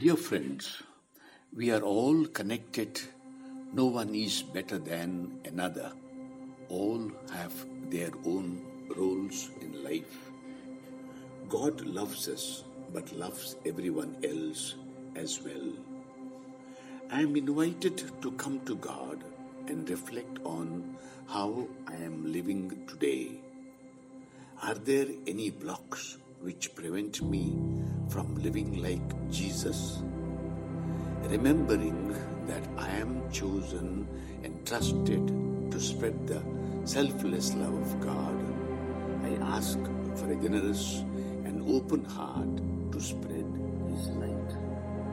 Dear friends, we are all connected. No one is better than another. All have their own roles in life. God loves us, but loves everyone else as well. I am invited to come to God and reflect on how I am living today. Are there any blocks which prevent me from living like Jesus? Remembering that I am chosen and trusted to spread the selfless love of God, I ask for a generous and open heart to spread His light.